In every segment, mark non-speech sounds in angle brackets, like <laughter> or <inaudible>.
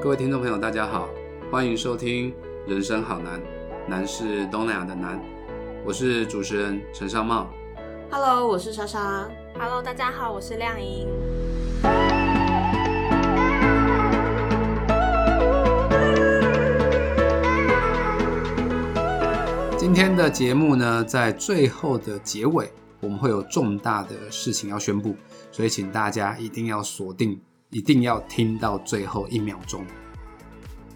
各位听众朋友，大家好，欢迎收听《人生好难》，难是东南亚的难。我是主持人陈尚茂。Hello，我是莎莎。Hello，大家好，我是亮莹。今天的节目呢，在最后的结尾，我们会有重大的事情要宣布，所以请大家一定要锁定，一定要听到最后一秒钟。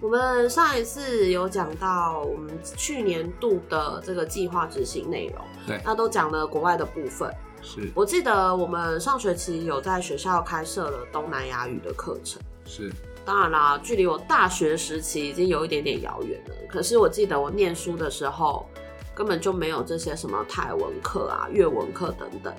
我们上一次有讲到我们去年度的这个计划执行内容，对那都讲了国外的部分。是我记得我们上学期有在学校开设了东南亚语的课程。是，当然啦，距离我大学时期已经有一点点遥远了。可是我记得我念书的时候，根本就没有这些什么泰文课啊、粤文课等等。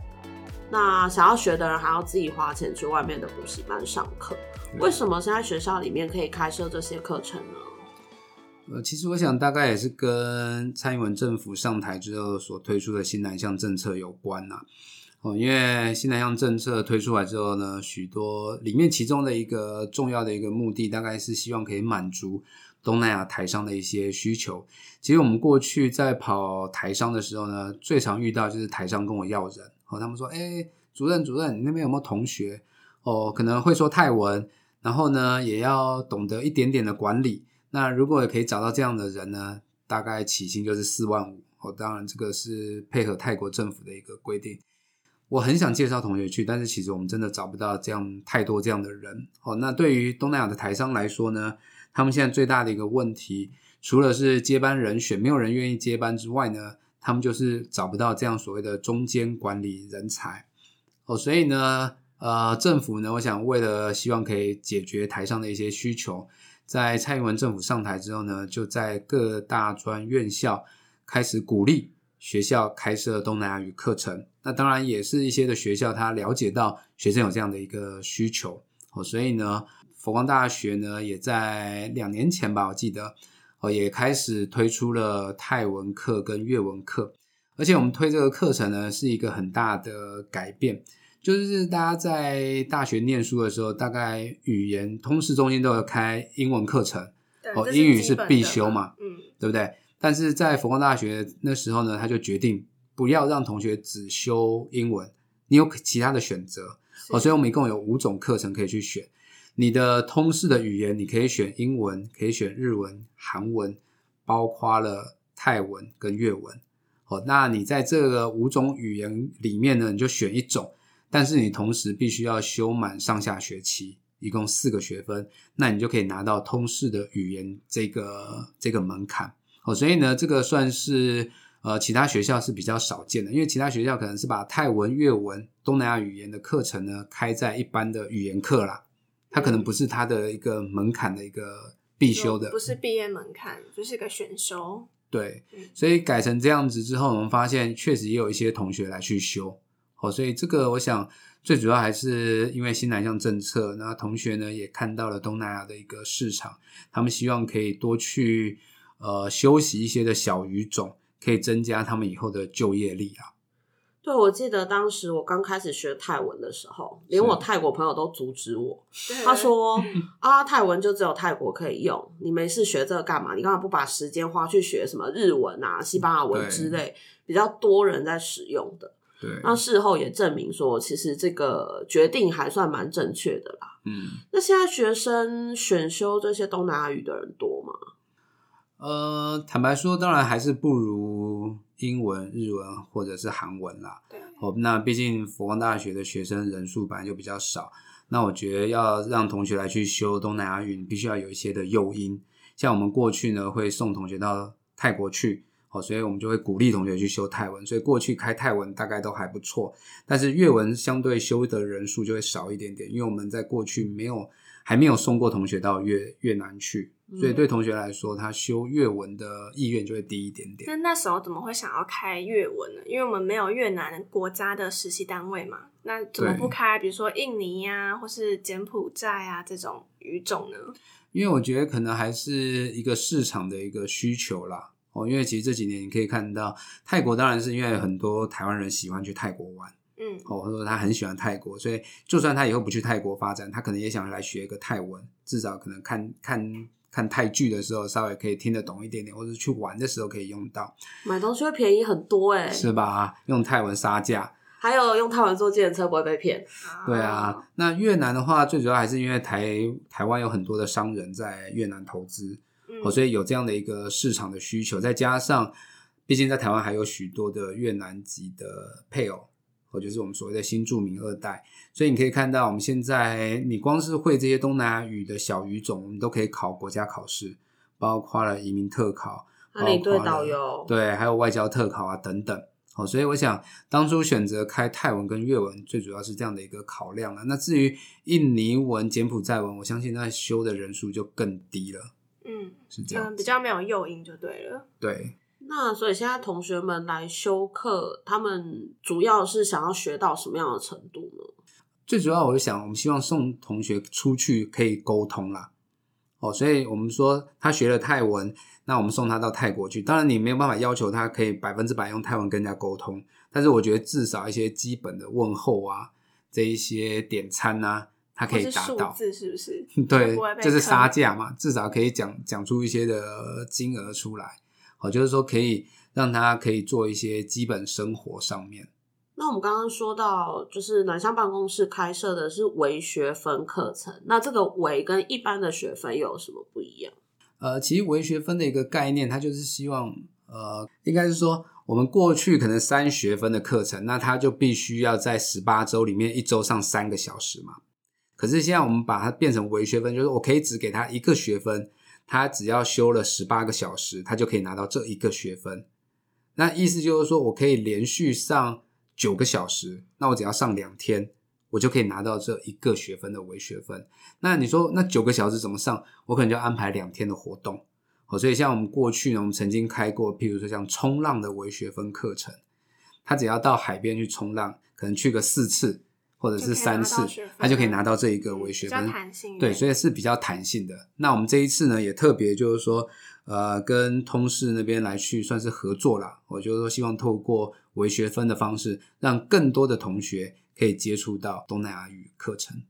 那想要学的人还要自己花钱去外面的补习班上课。为什么现在学校里面可以开设这些课程呢？呃，其实我想大概也是跟蔡英文政府上台之后所推出的新南向政策有关呐、哦，因为新南向政策推出来之后呢，许多里面其中的一个重要的一个目的，大概是希望可以满足东南亚台商的一些需求。其实我们过去在跑台商的时候呢，最常遇到就是台商跟我要人，哦，他们说，哎，主任主任，你那边有没有同学？哦，可能会说泰文，然后呢，也要懂得一点点的管理。那如果也可以找到这样的人呢，大概起薪就是四万五。哦，当然这个是配合泰国政府的一个规定。我很想介绍同学去，但是其实我们真的找不到这样太多这样的人。哦，那对于东南亚的台商来说呢，他们现在最大的一个问题，除了是接班人选没有人愿意接班之外呢，他们就是找不到这样所谓的中间管理人才。哦，所以呢，呃，政府呢，我想为了希望可以解决台上的一些需求，在蔡英文政府上台之后呢，就在各大专院校开始鼓励学校开设东南亚语课程。那当然也是一些的学校，他了解到学生有这样的一个需求，哦，所以呢，佛光大学呢也在两年前吧，我记得哦，也开始推出了泰文课跟粤文课，而且我们推这个课程呢是一个很大的改变。就是大家在大学念书的时候，大概语言通识中心都有开英文课程，哦，英语是必修嘛，嗯，对不对？但是在佛光大学那时候呢，他就决定不要让同学只修英文，你有其他的选择哦，所以我们一共有五种课程可以去选。你的通识的语言，你可以选英文，可以选日文、韩文，包括了泰文跟粤文。哦，那你在这个五种语言里面呢，你就选一种，但是你同时必须要修满上下学期，一共四个学分，那你就可以拿到通识的语言这个这个门槛。哦，所以呢，这个算是呃其他学校是比较少见的，因为其他学校可能是把泰文、粤文、东南亚语言的课程呢开在一般的语言课啦，它可能不是它的一个门槛的一个必修的，不是毕业门槛，就是一个选修。对嗯，所以改成这样子之后，我们发现确实也有一些同学来去修，哦，所以这个我想最主要还是因为新南向政策，那同学呢也看到了东南亚的一个市场，他们希望可以多去呃修习一些的小语种，可以增加他们以后的就业力啊。对，我记得当时我刚开始学泰文的时候，连我泰国朋友都阻止我。他说：<laughs> “啊，泰文就只有泰国可以用，你没事学这个干嘛？你干嘛不把时间花去学什么日文啊、西班牙文之类比较多人在使用的？”对，那事后也证明说，其实这个决定还算蛮正确的啦。嗯。那现在学生选修这些东南亚语的人多吗？呃，坦白说，当然还是不如英文、日文或者是韩文啦。对，哦，那毕竟佛光大学的学生人数本来就比较少，那我觉得要让同学来去修东南亚语，你必须要有一些的诱因。像我们过去呢，会送同学到泰国去，哦，所以我们就会鼓励同学去修泰文，所以过去开泰文大概都还不错，但是粤文相对修的人数就会少一点点，因为我们在过去没有还没有送过同学到越越南去，所以对同学来说，他修粤文的意愿就会低一点点。那那时候怎么会想要开粤文呢？因为我们没有越南国家的实习单位嘛，那怎么不开？比如说印尼呀、或是柬埔寨啊这种语种呢？因为我觉得可能还是一个市场的一个需求啦。哦，因为其实这几年你可以看到，泰国当然是因为很多台湾人喜欢去泰国玩，嗯哦，或者说他很喜欢泰国，所以就算他以后不去泰国发展，他可能也想来学一个泰文，至少可能看看看泰剧的时候稍微可以听得懂一点点，或者去玩的时候可以用到，买东西会便宜很多哎、是吧？用泰文杀价，还有用泰文坐计程车不会被骗。对啊。那越南的话，最主要还是因为台台湾有很多的商人在越南投资，嗯哦，所以有这样的一个市场的需求，再加上，毕竟在台湾还有许多的越南籍的配偶，或就是我们所谓的新著名二代，所以你可以看到，我们现在你光是会这些东南亚语的小语种，我们都可以考国家考试，包括了移民特考，包括了导游，对，还有外交特考啊等等。哦，所以我想当初选择开泰文跟越文，最主要是这样的一个考量了。那至于印尼文、柬埔寨文，我相信那修的人数就更低了，嗯是这样嗯，比较没有诱因就对了。对。那所以现在同学们来修课，他们主要是想要学到什么样的程度呢？最主要，我就想，我们希望送同学出去可以沟通啦。哦，所以我们说他学了泰文，那我们送他到泰国去。当然，你没有办法要求他可以百分之百用泰文跟人家沟通，但是我觉得至少一些基本的问候啊，这一些点餐啊，他可以或是数达到。字是不是？<laughs> 对不会，被就是杀价嘛，至少可以讲讲出一些的金额出来。哦，就是说可以让他可以做一些基本生活上面。那我们刚刚说到，就是南向办公室开设的是微学分课程，那这个微跟一般的学分有什么不一样？呃，其实微学分的一个概念，它就是希望，呃，应该是说，我们过去可能三学分的课程，那它就必须要在十八周里面一周上三个小时嘛。可是现在我们把它变成微学分，就是我可以只给他一个学分，他只要修了十八个小时，他就可以拿到这一个学分。那意思就是说我可以连续上九个小时，那我只要上两天，我就可以拿到这一个学分的微学分。那你说那九个小时怎么上？我可能就安排两天的活动。哦，所以像我们过去呢，我们曾经开过，譬如说像冲浪的微学分课程，他只要到海边去冲浪，可能去个四次或者是三次他就可以拿到这一个嗯微学分。比较弹性对，所以是比较弹性的。那我们这一次呢，也特别就是说，呃，跟通识那边来去算是合作啦。我就是说，希望透过微学分的方式，让更多的同学可以接触到东南亚语课程。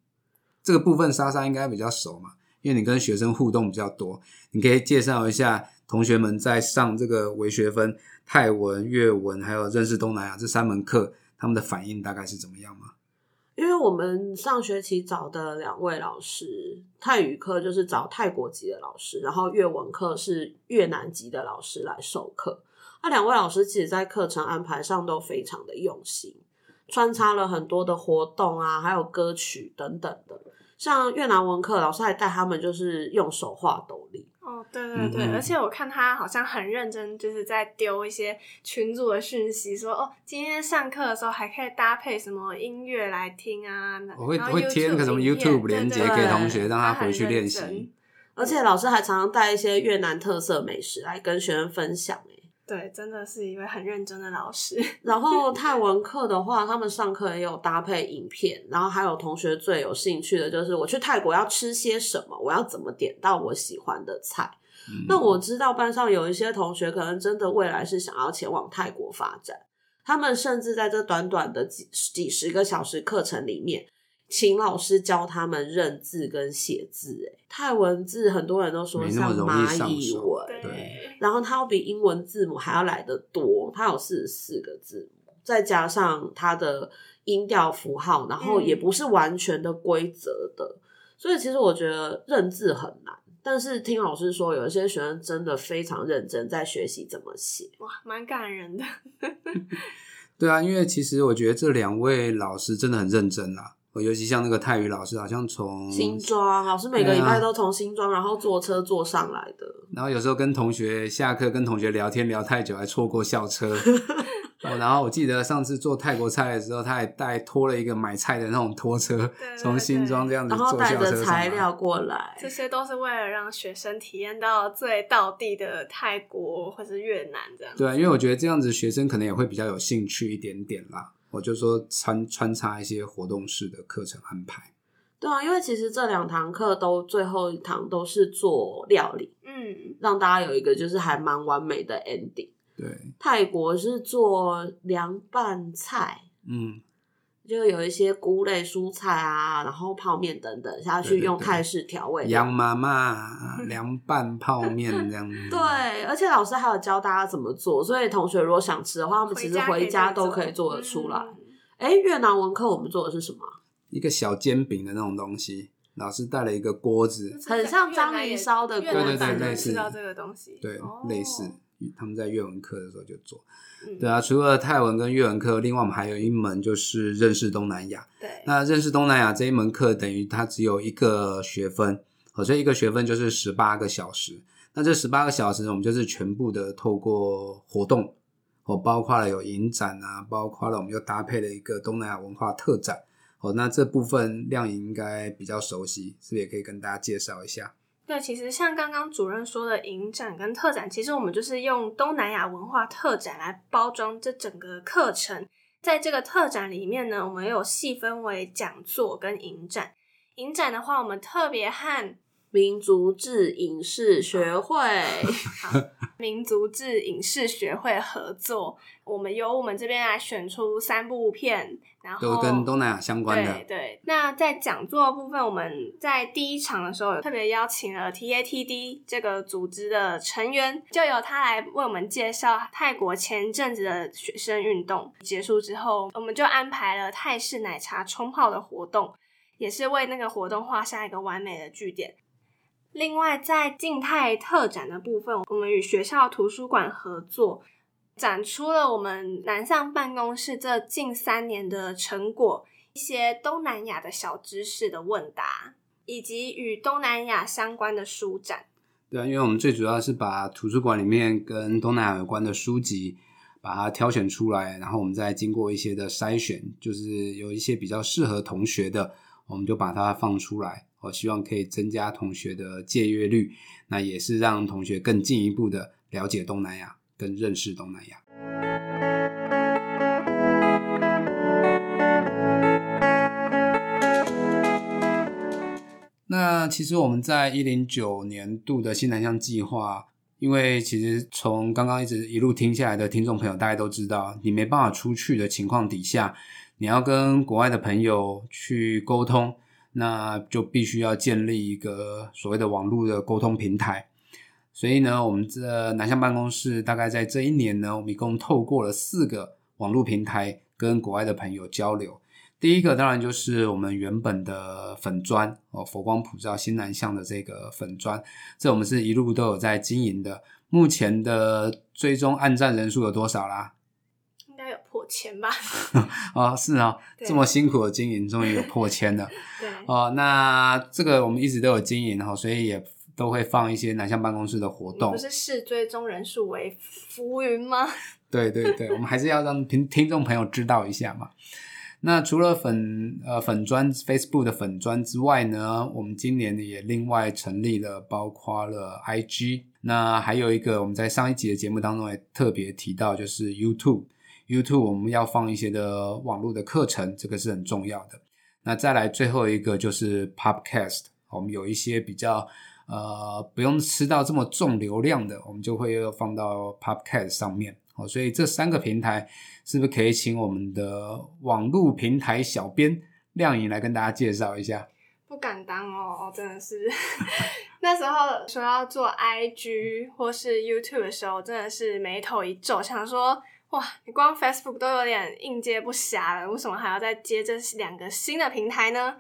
这个部分莎莎应该比较熟嘛，因为你跟学生互动比较多，你可以介绍一下同学们在上这个微学分泰文、越文还有认识东南亚这三门课，他们的反应大概是怎么样吗？因为我们上学期找的两位老师，泰语课就是找泰国籍的老师，然后越文课是越南籍的老师来授课。那两位老师其实在课程安排上都非常的用心，穿插了很多的活动啊，还有歌曲等等的。像越南文课，老师还带他们就是用手画斗笠。哦，对对对，嗯嗯而且我看他好像很认真，就是在丢一些群组的讯息，说哦，今天上课的时候还可以搭配什么音乐来听啊。我会然后会贴那个什么 YouTube 连接对对对给同学，让他回去练认真习。而且老师还常常带一些越南特色美食来跟学生分享、欸。对，真的是一位很认真的老师。<laughs> 然后泰文课的话，他们上课也有搭配影片，然后还有同学最有兴趣的就是我去泰国要吃些什么，我要怎么点到我喜欢的菜。嗯那我知道班上有一些同学可能真的未来是想要前往泰国发展，他们甚至在这短短的几几十个小时课程里面，请老师教他们认字跟写字。哎，泰文字很多人都说像蚂蚁文，对，然后它要比英文字母还要来得多，它有四十四个字母，再加上它的音调符号，然后也嗯不是完全的规则的，所以其实我觉得认字很难。但是听老师说，有一些学生真的非常认真在学习怎么写。哇，蛮感人的。<laughs> 对啊，因为其实我觉得这两位老师真的很认真啦。我尤其像那个泰语老师，好像从新庄老师每个礼拜都从新庄，然后坐车坐上来的。然后有时候跟同学下课跟同学聊天聊太久，还错过校车。哦，然后我记得上次做泰国菜的时候，他还带拖了一个买菜的那种拖车对，<laughs> 从新庄这样子然后带坐校车着上来。材料过来，这些都是为了让学生体验到最道地的泰国或是越南这样。对啊，因为我觉得这样子学生可能也会比较有兴趣一点点啦。我就说穿穿插一些活动式的课程安排。对啊，因为其实这两堂课都最后一堂都是做料理，嗯，让大家有一个就是还蛮完美的 ending。对，泰国是做凉拌菜，嗯，就有一些菇类、蔬菜啊，然后泡面等等下去对对对用泰式调味料。杨妈妈 <laughs> 凉拌泡面这样子。对，而且老师还有教大家怎么做，所以同学如果想吃的话，他们其实回家都可以做得出来。越南文课我们做的是什么啊？一个小煎饼的那种东西，老师带了一个锅子，很像章鱼烧的锅子对对南版的类似到这个东西，对，哦类似他们在粤文课的时候就做。嗯对啊，除了泰文跟粤文课，另外我们还有一门就是认识东南亚。对，那认识东南亚这一门课，等于它只有一个学分，哦，所以一个学分就是十八个小时。那这十八个小时，我们就是全部的透过活动，哦，包括了有影展啊，包括了我们又搭配了一个东南亚文化特展。哦，那这部分亮颖应该比较熟悉，是不是也可以跟大家介绍一下？对，其实像刚刚主任说的影展跟特展，其实我们就是用东南亚文化特展来包装这整个课程。在这个特展里面呢，我们有细分为讲座跟影展。影展的话，我们特别和民族志影视学会，<laughs> 民族志影视学会合作，我们由我们这边来选出三部片，然后都跟东南亚相关的对。对，那在讲座的部分，我们在第一场的时候有特别邀请了 TATD 这个组织的成员，就由他来为我们介绍泰国前阵子的学生运动。结束之后，我们就安排了泰式奶茶冲泡的活动，也是为那个活动画下一个完美的句点。另外，在静态特展的部分，我们与学校图书馆合作，展出了我们南向办公室这近三年的成果，一些东南亚的小知识的问答，以及与东南亚相关的书展。对啊，因为我们最主要是把图书馆里面跟东南亚有关的书籍，把它挑选出来，然后我们再经过一些的筛选，就是有一些比较适合同学的，我们就把它放出来。我希望可以增加同学的借阅率，那也是让同学更进一步的了解东南亚，跟认识东南亚。那其实我们在一零九年度的新南向计划，因为其实从刚刚一直一路听下来的听众朋友，大家都知道，你没办法出去的情况底下，你要跟国外的朋友去沟通，那就必须要建立一个所谓的网络的沟通平台。所以呢，我们这南向办公室大概在这一年呢，我们一共透过了四个网络平台跟国外的朋友交流。第一个当然就是我们原本的粉砖哦，佛光普照新南向的这个粉砖，这我们是一路都有在经营的。目前的追踪按赞人数有多少啦？应该有破千吧？哦，<laughs> 是啊、对这么辛苦的经营，终于有破千了。<laughs> 对，哦，那这个我们一直都有经营哈，所以也都会放一些南向办公室的活动你不。是视追踪人数为浮云吗？对对对，我们还是要让听听众朋友知道一下嘛。那除了粉呃粉砖 Facebook 的粉砖之外呢，我们今年也另外成立了，包括了 IG。那还有一个我们在上一集的节目当中也特别提到，就是 YouTube。YouTube 我们要放一些的网络的课程，这个是很重要的。那再来最后一个就是 Podcast，我们有一些比较呃不用吃到这么重流量的，我们就会放到 Podcast 上面。哦，所以这三个平台是不是可以请我们的网络平台小编亮颖来跟大家介绍一下？不敢当哦，真的是。<laughs> 那时候说要做 IG 或是 YouTube 的时候，真的是眉头一皱，想说哇，你光 Facebook 都有点应接不暇了，为什么还要再接这两个新的平台呢？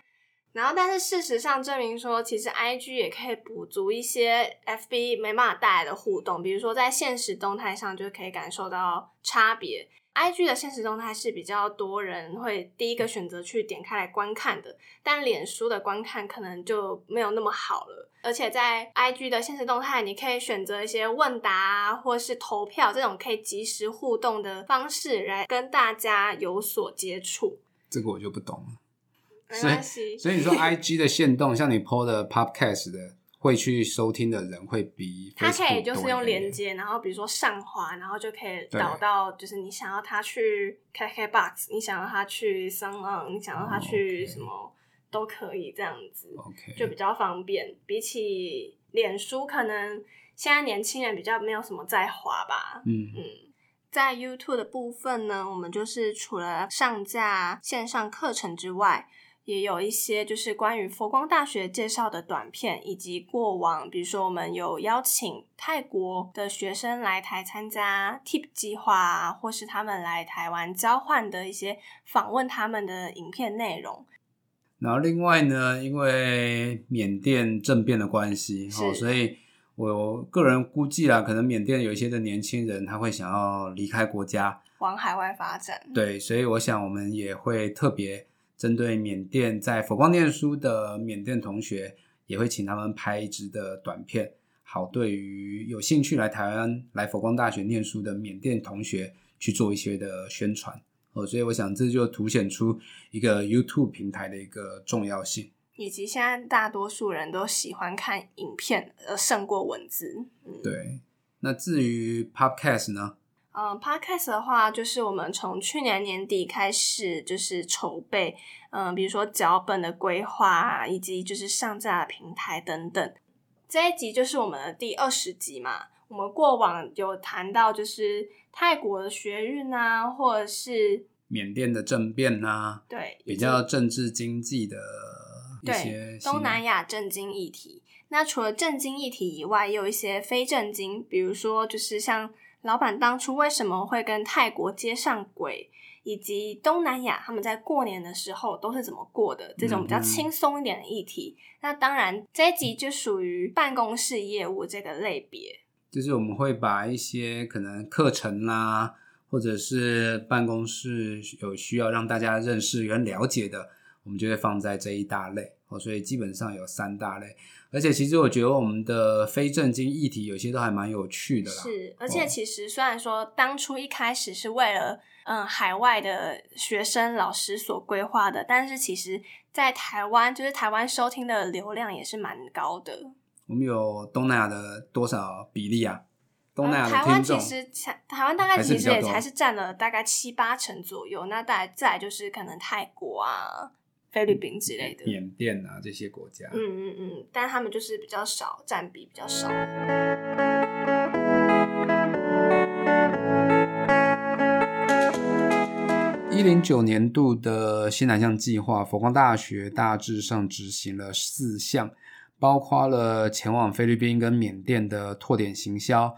然后，但是事实上证明说，其实 IG 也可以补足一些 FB 没办法带来的互动，比如说在现实动态上就可以感受到差别。IG 的现实动态是比较多人会第一个选择去点开来观看的，但脸书的观看可能就没有那么好了。而且在 IG 的现实动态，你可以选择一些问答啊，或是投票这种可以及时互动的方式来跟大家有所接触。这个我就不懂了。没所以关系，所以你说 <laughs> IG 的限动，像你 PO 的 Podcast 的，会去收听的人会比他可以就是用连接，然后比如说上滑，然后就可以对导到就是你想要他去 KKBox，你想要他去 s o n On，你想要他去什么都可以这样子。就比较方便。比起脸书，可能现在年轻人比较没有什么在滑吧。嗯，嗯，在 YouTube 的部分呢，我们就是除了上架线上课程之外，也有一些就是关于佛光大学介绍的短片，以及过往，比如说我们有邀请泰国的学生来台参加 TIP 计划啊，或是他们来台湾交换的一些访问他们的影片内容。然后另外呢，因为缅甸政变的关系，是哦，所以我个人估计啊，可能缅甸有一些的年轻人他会想要离开国家，往海外发展，对，所以我想我们也会特别针对缅甸在佛光念书的缅甸同学，也会请他们拍一支的短片，好对于有兴趣来台湾来佛光大学念书的缅甸同学去做一些的宣传。哦，所以我想这就凸显出一个 YouTube 平台的一个重要性。以及现在大多数人都喜欢看影片，而胜过文字。嗯，对，那至于 Podcast 呢？嗯，Podcast 的话，就是我们从去年年底开始就是筹备，嗯，比如说脚本的规划啊，以及就是上架的平台等等。这一集就是我们的第二十集嘛。我们过往有谈到就是泰国的学运啊，或者是缅甸的政变呐、对比较政治经济的一些东南亚政经议题。那除了政经议题以外，也有一些非政经，比如说就是像老板当初为什么会跟泰国接上轨，以及东南亚他们在过年的时候都是怎么过的，这种比较嗯轻松一点的议题。那当然这一集就属于办公室业务这个类别。就是我们会把一些可能课程啦，或者是办公室有需要让大家认识跟了解的，我们就会放在这一大类哦。所以基本上有三大类，而且其实我觉得我们的非正经议题有些都还蛮有趣的啦。是，而且哦其实虽然说当初一开始是为了嗯海外的学生老师所规划的，但是其实在台湾就是台湾收听的流量也是蛮高的。我们有东南亚的多少比例啊？东南亚呃台湾其实才台湾大概其实也才是占了大概七八成左右，那再来再来就是可能泰国啊、菲律宾之类的。缅甸啊这些国家，嗯嗯嗯，但他们就是比较少，占比比较少。一零九年度的新南向计划，佛光大学大致上执行了四项，包括了前往菲律宾跟缅甸的拓点行销，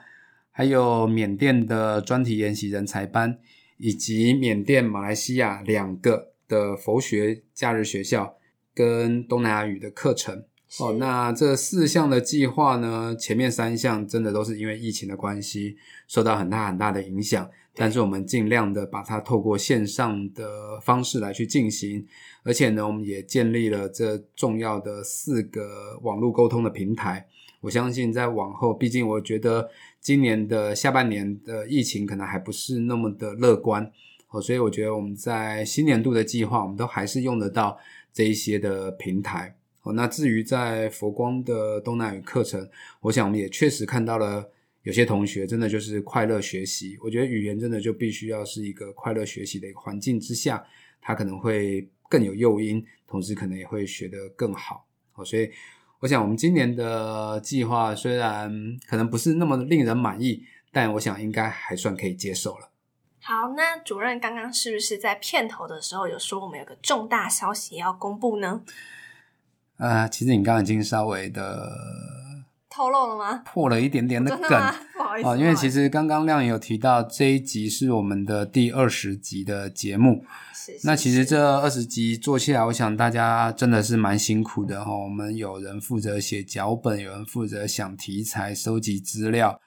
还有缅甸的专题研习人才班，以及缅甸、马来西亚两个的佛学假日学校跟东南亚语的课程。哦，那这四项的计划呢，前面三项真的都是因为疫情的关系受到很大很大的影响，但是我们尽量的把它透过线上的方式来去进行，而且呢，我们也建立了这重要的四个网络沟通的平台。我相信在往后，毕竟我觉得今年的下半年的疫情可能还不是那么的乐观哦，所以我觉得我们在新年度的计划，我们都还是用得到这一些的平台。哦，那至于在佛光的东南语课程，我想我们也确实看到了有些同学真的就是快乐学习。我觉得语言真的就必须要是一个快乐学习的一个环境之下，他可能会更有诱因，同时可能也会学得更好。哦，所以我想我们今年的计划虽然可能不是那么令人满意，但我想应该还算可以接受了。好，那主任刚刚是不是在片头的时候有说我们有个重大消息要公布呢？呃，其实你刚刚已经稍微的透露了吗？破了一点点的 <laughs> 梗。不好意思，哦，因为其实刚刚亮也有提到这一集是我们的第二十集的节目，是是那其实这二十集做起来，我想大家真的是蛮辛苦的哈、我们有人负责写脚本，有人负责想题材、收集资料。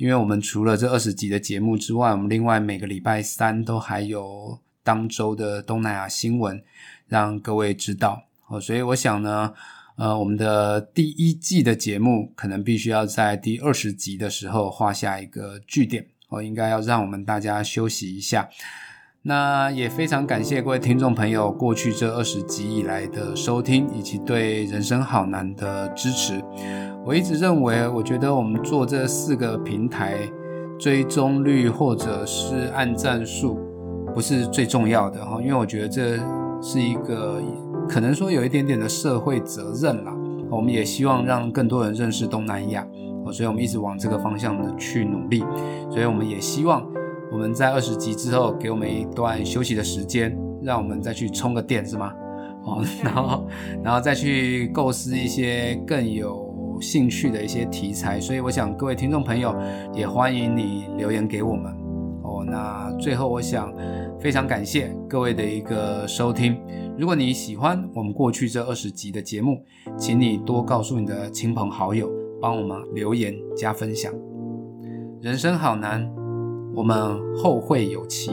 因为我们除了这二十集的节目之外，我们另外每个礼拜三都还有当周的东南亚新闻让各位知道哦。所以我想呢，呃，我们的第一季的节目可能必须要在第二十集的时候画下一个句点哦，应该要让我们大家休息一下。那也非常感谢各位听众朋友过去这二十集以来的收听，以及对人生好难的支持。我一直认为，我觉得我们做这四个平台追踪率或者是按赞数不是最重要的哈，因为我觉得这是一个可能说有一点点的社会责任啦。我们也希望让更多人认识东南亚，所以我们一直往这个方向的去努力。所以我们也希望我们在二十集之后给我们一段休息的时间，让我们再去充个电，是吗？哦，然后然后再去构思一些更有兴趣的一些题材。所以我想各位听众朋友也欢迎你留言给我们。哦，那最后我想非常感谢各位的一个收听。如果你喜欢我们过去这二十集的节目，请你多告诉你的亲朋好友，帮我们留言加分享。人生好难，我们后会有期。